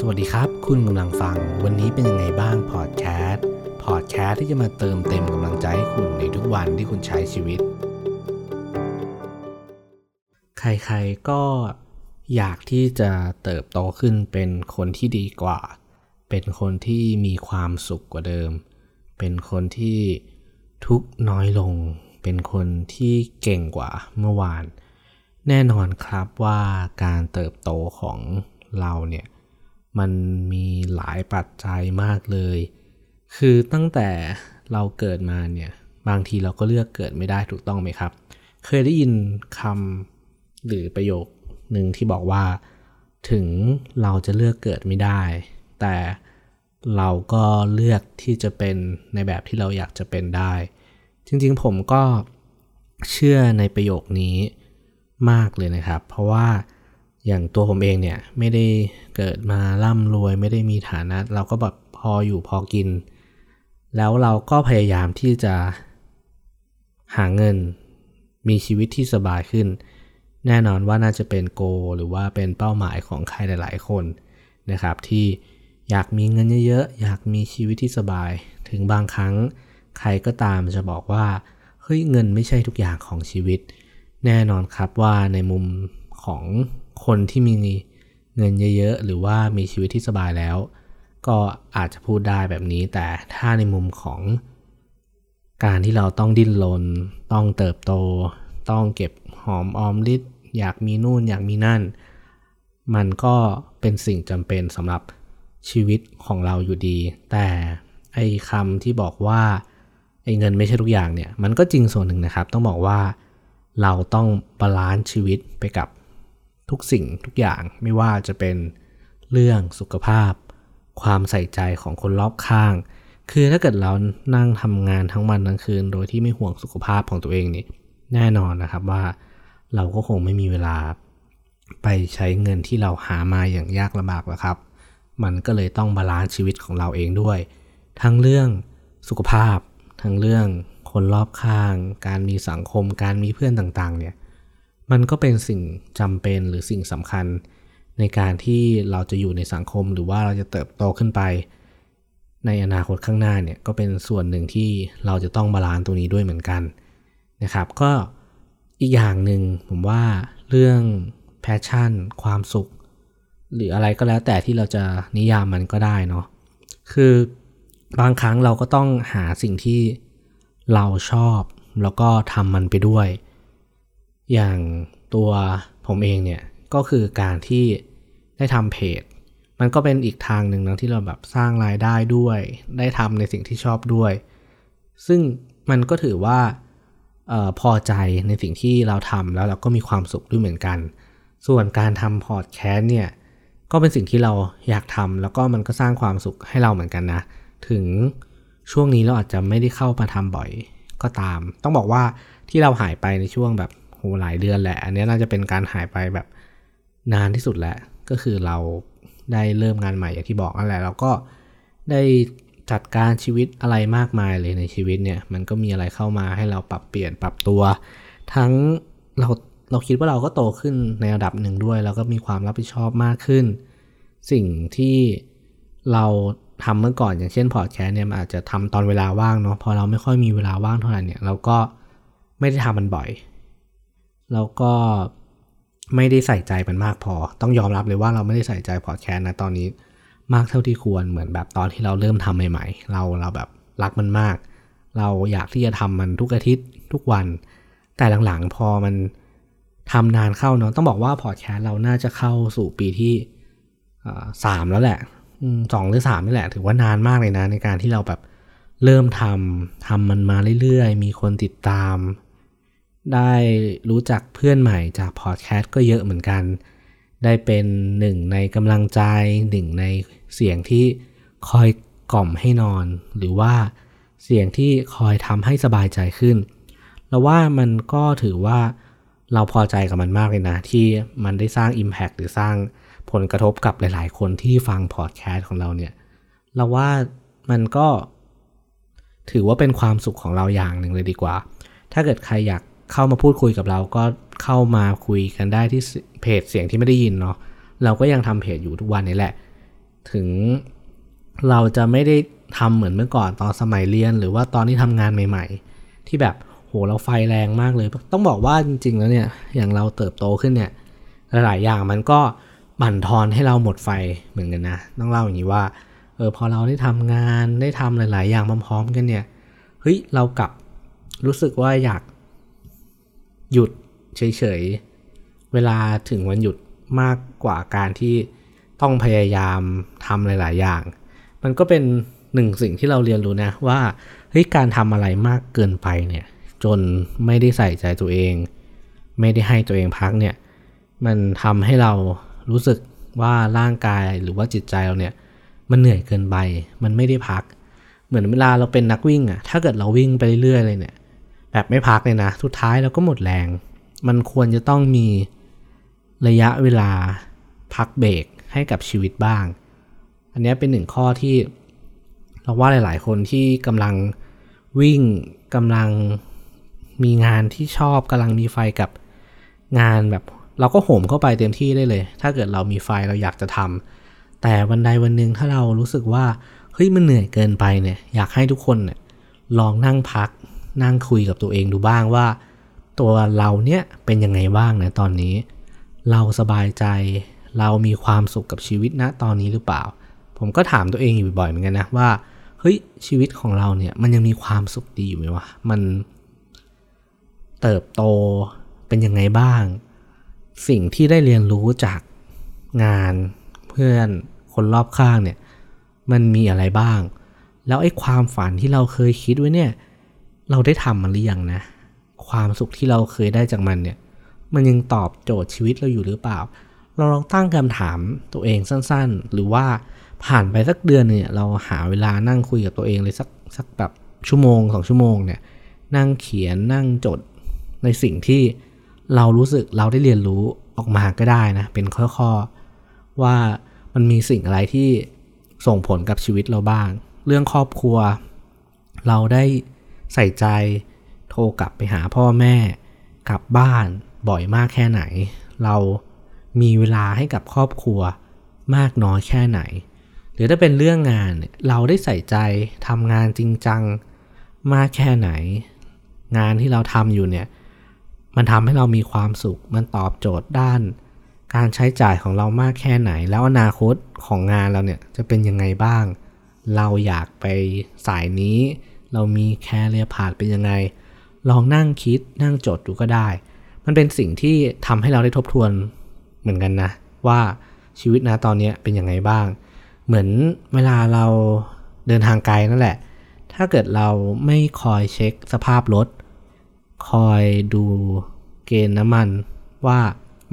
สวัสดีครับ คุณกำลังฟังวันนี้เป็นยังไงบ้างพอดแคสต์พอดแคสต์ที่จะมาเติมเต็มกำลังใจให้คุณในทุกวันที่คุณใช้ชีวิต ใครๆก็อยากที่จะเติบโตขึ้นเป็นคนที่ดีกว่า เป็นคนที่มีความสุขกว่าเดิม เป็นคนที่ทุกน้อยลง เป็นคนที่เก่งกว่าเมื่อวาน แน่นอนครับว่าการเติบโตของเราเนี่ย มันมีหลายปัจจัยมากเลย คือตั้งแต่เราเกิดมาเนี่ย บางทีเราก็เลือกเกิดไม่ได้ถูกต้องไหมครับ เคยได้ยินคำหรือประโยคหนึ่งที่บอกว่า ถึงเราจะเลือกเกิดไม่ได้ แต่เราก็เลือกที่จะเป็นในแบบที่เราอยากจะเป็นได้ จริงๆผมก็เชื่อในประโยคนี้มากเลยนะครับ เพราะว่า อย่างตัวผมเองเนี่ยไม่ได้เกิดมาร่ำรวยไม่ได้มีฐานะ เราก็แบบพออยู่พอกิน แล้วเราก็พยายามที่จะหาเงินมีชีวิตที่สบายขึ้น แน่นอนว่าน่าจะเป็นโก หรือว่าเป็นเป้าหมายของใครหลาย ๆ คนนะครับ ที่อยากมีเงินเยอะๆอยากมีชีวิตที่สบาย ถึงบางครั้งใครก็ตามจะบอกว่าเฮ้ยเงินไม่ใช่ทุกอย่างของชีวิต แน่นอนครับว่าในมุมของ คนที่มีเงินเยอะๆ หรือว่ามีชีวิตที่สบายแล้ว ก็อาจจะพูดได้แบบนี้ แต่ถ้าในมุมของการที่เราต้องดิ้นรนต้องเติบโต ต้องเก็บหอมออมริดอยากมีนู่นอยากมีนั่น มันก็เป็นสิ่งจำเป็นสำหรับชีวิตของเราอยู่ดี แต่ไอ้คำที่บอกว่าไอ้เงินไม่ใช่ทุกอย่างเนี่ย มันก็จริงส่วนหนึ่งนะครับ ต้องบอกว่าเราต้อง balance ชีวิตไปกับ ทุกสิ่งทุกอย่างไม่ว่าจะเป็นเรื่องสุขภาพ ความใส่ใจของคนรอบข้าง คือถ้าเกิดเรานั่งทำงานทั้งวันทั้งคืน โดยที่ไม่ห่วงสุขภาพของตัวเองนี่แน่นอนนะครับว่าเราก็คงไม่มีเวลาไปใช้เงินที่เราหามาอย่างยากลำบากแล้วครับ มันก็เลยต้อง balance ชีวิตของเราเองด้วย ทั้งเรื่องสุขภาพ ทั้งเรื่องคนรอบข้าง การมีสังคม การมีเพื่อนต่างๆ เนี่ย มันก็เป็นสิ่งจำเป็นหรือสิ่งสำคัญ ในการที่เราจะอยู่ในสังคมหรือว่าเราจะเติบโตขึ้นไป ในอนาคตข้างหน้าเนี่ยก็เป็นส่วนหนึ่งที่เราจะต้อง balance ตรงนี้ด้วยเหมือนกันนะครับ ก็อีกอย่างหนึ่งผมว่าเรื่อง passion ความสุข หรืออะไรก็แล้วแต่ที่เราจะนิยามมันก็ได้เนาะคือบางครั้งเราก็ต้องหาสิ่งที่เราชอบ แล้วก็ทำมันไปด้วย อย่างตัวผมเองเนี่ยก็คือการที่ได้ทำเพจ มันก็เป็นอีกทางหนึ่งนะที่เราแบบสร้างรายได้ด้วย ได้ทำในสิ่งที่ชอบด้วย ซึ่งมันก็ถือว่าออพอใจในสิ่งที่เราทำแล้วเราก็มีความสุขด้วยเหมือนกัน ส่วนการทำพอดแคสต์เนี่ยก็เป็นสิ่งที่เราอยากทำแล้วก็มันก็สร้างความสุขให้เราเหมือนกันนะ ถึงช่วงนี้เราอาจจะไม่ได้เข้ามาทำบ่อยก็ตาม ต้องบอกว่าที่เราหายไปในช่วงแบบ โหหลายเดือนแหละ อันนี้น่าจะเป็นการหายไปแบบนานที่สุดแหละก็คือเราได้เริ่มงานใหม่อย่างที่บอกนั่นแหละเราก็ได้จัดการชีวิตอะไรมากมายเลยในชีวิตเนี่ย มันก็มีอะไรเข้ามาให้เราปรับเปลี่ยนปรับตัว ทั้งเราเราคิดว่าเราก็โตขึ้นในระดับหนึ่งด้วย แล้วก็มีความรับผิดชอบมากขึ้น สิ่งที่เราทำเมื่อก่อนอย่างเช่นพอดแคสเนี่ยอาจจะทำตอนเวลาว่างเนาะพอเราไม่ค่อยมีเวลาว่างเท่าไหร่เนี่ยเราก็ไม่ได้ทำมันบ่อย แล้วก็ไม่ได้ใส่ใจมันมากพอ ต้องยอมรับเลยว่าเราไม่ได้ใส่ใจพอดแคสต์นะตอนนี้มากเท่าที่ควรเหมือนแบบตอนที่เราเริ่มทำใหม่ๆ เราเราแบบรักมันมาก เราอยากที่จะทำมันทุกอาทิตย์ทุกวัน แต่หลังๆพอมันทำนานเข้าเนาะต้องบอกว่าพอดแคสต์เราน่าจะเข้าสู่ปีที่สามแล้วแหละสองหรือสามนี่แหละ ถือว่านานมากเลยนะในการที่เราแบบเริ่มทำทำมันมาเรื่อยๆ มีคนติดตาม ได้รู้จักเพื่อนใหม่จากพอดแคสต์ก็เยอะเหมือนกัน ได้เป็นหนึ่งในกำลังใจหนึ่งในเสียงที่คอยกล่อมให้นอน หรือว่าเสียงที่คอยทำให้สบายใจขึ้นเราว่ามันก็ถือว่าเราพอใจกับมันมากเลยนะ ที่มันได้สร้าง Impact หรือสร้างผลกระทบกับหลาย ๆ คนที่ฟังพอดแคสต์ของเราเนี่ยเราว่ามันก็ถือว่าเป็นความสุขของเราอย่างหนึ่งเลยดีกว่า ถ้าเกิดใครอยาก เข้ามาพูดคุยกับเราก็เข้ามาคุยกันได้ที่เพจเสียงที่ไม่ได้ยินเนาะเราก็ยังทำเพจอยู่ทุกวันนี้แหละ ถึงเราจะไม่ได้ทำเหมือนเมื่อก่อนตอนสมัยเรียน หรือว่าตอนที่ทำงานใหม่ ๆ ที่แบบโหเราไฟแรงมากเลย ต้องบอกว่าจริง ๆ แล้วเนี่ยอย่างเราเติบโตขึ้นเนี่ยหลายๆอย่างมันก็บั่นทอนให้เราหมดไฟเหมือนกันนะต้องเล่าอย่างนี้ว่าเออพอเราได้ทำงานได้ทำหลาย ๆ อย่างพร้อมๆกันเนี่ยเฮ้ยเรากลับรู้สึกว่าอยาก หยุดเฉยๆ เวลาถึงวันหยุดมากกว่าการที่ต้องพยายามทำหลาย ๆ อย่าง มันก็เป็นหนึ่งสิ่งที่เราเรียนรู้นะว่าเฮ้ยการทำอะไรมากเกินไปเนี่ย จนไม่ได้ใส่ใจตัวเอง ไม่ได้ให้ตัวเองพักเนี่ย มันทำให้เรารู้สึกว่าร่างกายหรือว่าจิตใจเราเนี่ย มันเหนื่อยเกินไป มันไม่ได้พัก เหมือนเวลาเราเป็นนักวิ่งอะถ้าเกิดเราวิ่งไปเรื่อยๆเลยเนี่ย แบบไม่พักเลยนะ สุดท้ายเราก็หมดแรง มันควรจะต้องมีระยะเวลาพักเบรกให้กับชีวิตบ้าง อันนี้เป็นหนึ่งข้อที่เราว่าหลาย ๆ คนที่กำลังวิ่งกำลังมีงานที่ชอบกำลังมีไฟกับงานแบบ เราก็โหมเข้าไปเต็มที่ได้เลย ถ้าเกิดเรามีไฟเราอยากจะทำแต่วันใดวันหนึ่งถ้าเรารู้สึกว่าเฮ้ยมันเหนื่อยเกินไปเนี่ยอยากให้ทุกคนเนี่ยลองนั่งพัก นั่งคุยกับตัวเองดูบ้างว่า ตัวเราเนี่ยเป็นยังไงบ้างนะตอนนี้ เราสบายใจ เรามีความสุขกับชีวิตนะตอนนี้หรือเปล่า ผมก็ถามตัวเองอยู่บ่อยเหมือนกันนะว่าเฮ้ยชีวิตของเราเนี่ยมันยังมีความสุขดีอยู่ไหมวะมันเติบโตเป็นยังไงบ้าง สิ่งที่ได้เรียนรู้จากงานเพื่อนคนรอบข้างเนี่ยมันมีอะไรบ้าง แล้วไอ้ความฝันที่เราเคยคิดไว้เนี่ย เราได้ทำมันหรือยังนะ ความสุขที่เราเคยได้จากมันเนี่ย มันยังตอบโจทย์ชีวิตเราอยู่หรือเปล่า เราลองตั้งคำถามตัวเองสั้นๆ หรือว่าผ่านไปสักเดือนเนี่ย เราหาเวลานั่งคุยกับตัวเองเลยสักสักแบบชั่วโมงสองชั่วโมงเนี่ย นั่งเขียนนั่งจดในสิ่งที่เรารู้สึกเราได้เรียนรู้ออกมาก็ได้นะ เป็นข้อๆว่ามันมีสิ่งอะไรที่ส่งผลกับชีวิตเราบ้าง เรื่องครอบครัว เราได้ ใส่ใจ โทรกลับไปหาพ่อแม่ กลับบ้านบ่อยมากแค่ไหน เรามีเวลาให้กับครอบครัวมากน้อยแค่ไหน หรือถ้าเป็นเรื่องงานเราได้ใส่ใจทำงานจริงจังมากแค่ไหน งานที่เราทำอยู่เนี่ยมันทำให้เรามีความสุข มันตอบโจทย์ด้าน การใช้จ่ายของเรามากแค่ไหน แล้วอนาคตของงานเราเนี่ยจะเป็นยังไงบ้าง เราอยากไปสายนี้ เรามีแคเรียผ่านเป็นยังไง ลองนั่งคิดนั่งจดดูก็ได้ มันเป็นสิ่งที่ทำให้เราได้ทบทวนเหมือนกันนะ ว่าชีวิตนะตอนนี้เป็นยังไงบ้าง เหมือนเวลาเราเดินทางไกลนั่นแหละ ถ้าเกิดเราไม่คอยเช็คสภาพรถ คอยดูเกณฑ์น้ำมัน ว่า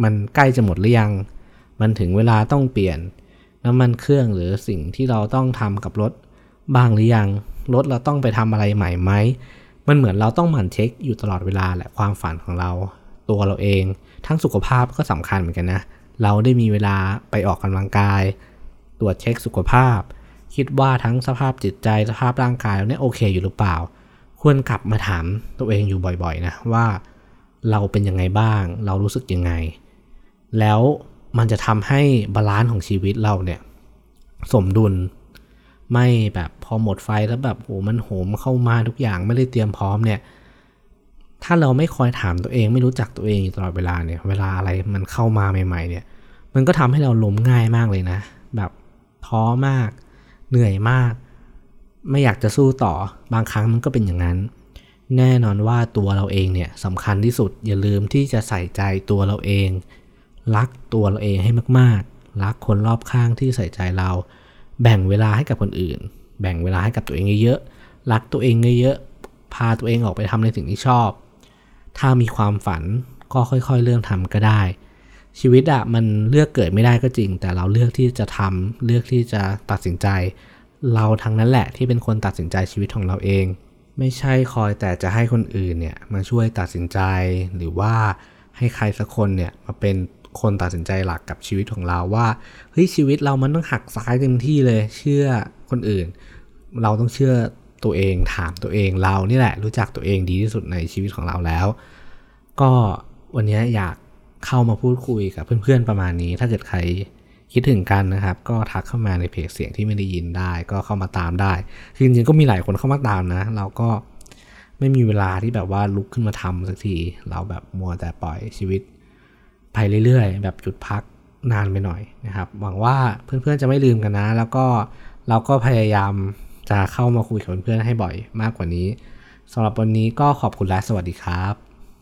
มันใกล้จะหมดหรือยัง มันถึงเวลาต้องเปลี่ยนน้ำมันเครื่องหรือสิ่งที่เราต้องทำกับรถบ้างหรือยัง รถเราต้องไปทำอะไรใหม่ไหมมันเหมือนเราต้องหมั่นเช็คอยู่ตลอดเวลาแหละความฝันของเรา ตัวเราเอง ทั้งสุขภาพก็สำคัญเหมือนกันนะ เราได้มีเวลาไปออกกำลังกาย ตรวจเช็คสุขภาพ คิดว่าทั้งสภาพจิตใจสภาพร่างกายเราเนี่ยโอเคอยู่หรือเปล่า ควรกลับมาถามตัวเองอยู่บ่อยๆนะว่า เราเป็นยังไงบ้าง เรารู้สึกยังไง แล้วมันจะทำให้ balance ของชีวิตเราเนี่ยสมดุล ไม่แบบพอหมดไฟแล้วแบบโอ้มันโหมเข้ามาทุกอย่างไม่ได้เตรียมพร้อมเนี่ย ถ้าเราไม่คอยถามตัวเองไม่รู้จักตัวเองตลอดเวลาเนี่ย เวลาอะไรมันเข้ามาใหม่ ๆ เนี่ย มันก็ทำให้เราล้มง่ายมากเลยนะ แบบท้อมาก เหนื่อยมาก ไม่อยากจะสู้ต่อบางครั้งมันก็เป็นอย่างนั้น แน่นอนว่าตัวเราเองเนี่ยสำคัญที่สุดอย่าลืมที่จะใส่ใจตัวเราเอง รักตัวเราเองให้มากๆ รักคนรอบข้างที่ใส่ใจเรา แบ่งเวลาให้กับคนอื่น แบ่งเวลาให้กับตัวเองเยอะๆ รักตัวเองเยอะๆ พาตัวเองออกไปทำในสิ่งที่ชอบ ถ้ามีความฝันก็ค่อยๆ เริ่มทำก็ได้ ชีวิตอะมันเลือกเกิดไม่ได้ก็จริง แต่เราเลือกที่จะทำเลือกที่จะตัดสินใจ เราทั้งนั้นแหละที่เป็นคนตัดสินใจชีวิตของเราเอง ไม่ใช่คอยแต่จะให้คนอื่นเนี่ยมาช่วยตัดสินใจหรือว่าให้ใครสักคนเนี่ยมาเป็น คนตัดสินใจหลักกับชีวิตของเราว่าเฮ้ยชีวิตเรามันต้องหักซ้ายเต็มที่เลย เชื่อคนอื่น เราต้องเชื่อตัวเองถามตัวเองเรานี่แหละ รู้จักตัวเองดีที่สุดในชีวิตของเราแล้ว ก็วันนี้อยากเข้ามาพูดคุยกับเพื่อนๆประมาณนี้ ถ้าเกิดใครคิดถึงกันนะครับ ก็ทักเข้ามาในเพจเสียงที่ไม่ได้ยินได้ ก็เข้ามาตามได้คือจริงๆก็มีหลายคนเข้ามาตามนะ เราก็ไม่มีเวลาที่แบบว่าลุกขึ้นมาทำสักที เราแบบมัวแต่ปล่อยชีวิต ไปเรื่อยๆ แบบหยุดพักนานไปหน่อยนะครับ หวังว่าเพื่อนๆจะไม่ลืมกันนะ แล้วก็เราก็พยายามจะเข้ามาคุยกับเพื่อนๆให้บ่อยมากกว่านี้สำหรับวันนี้ก็ขอบคุณและสวัสดีครับ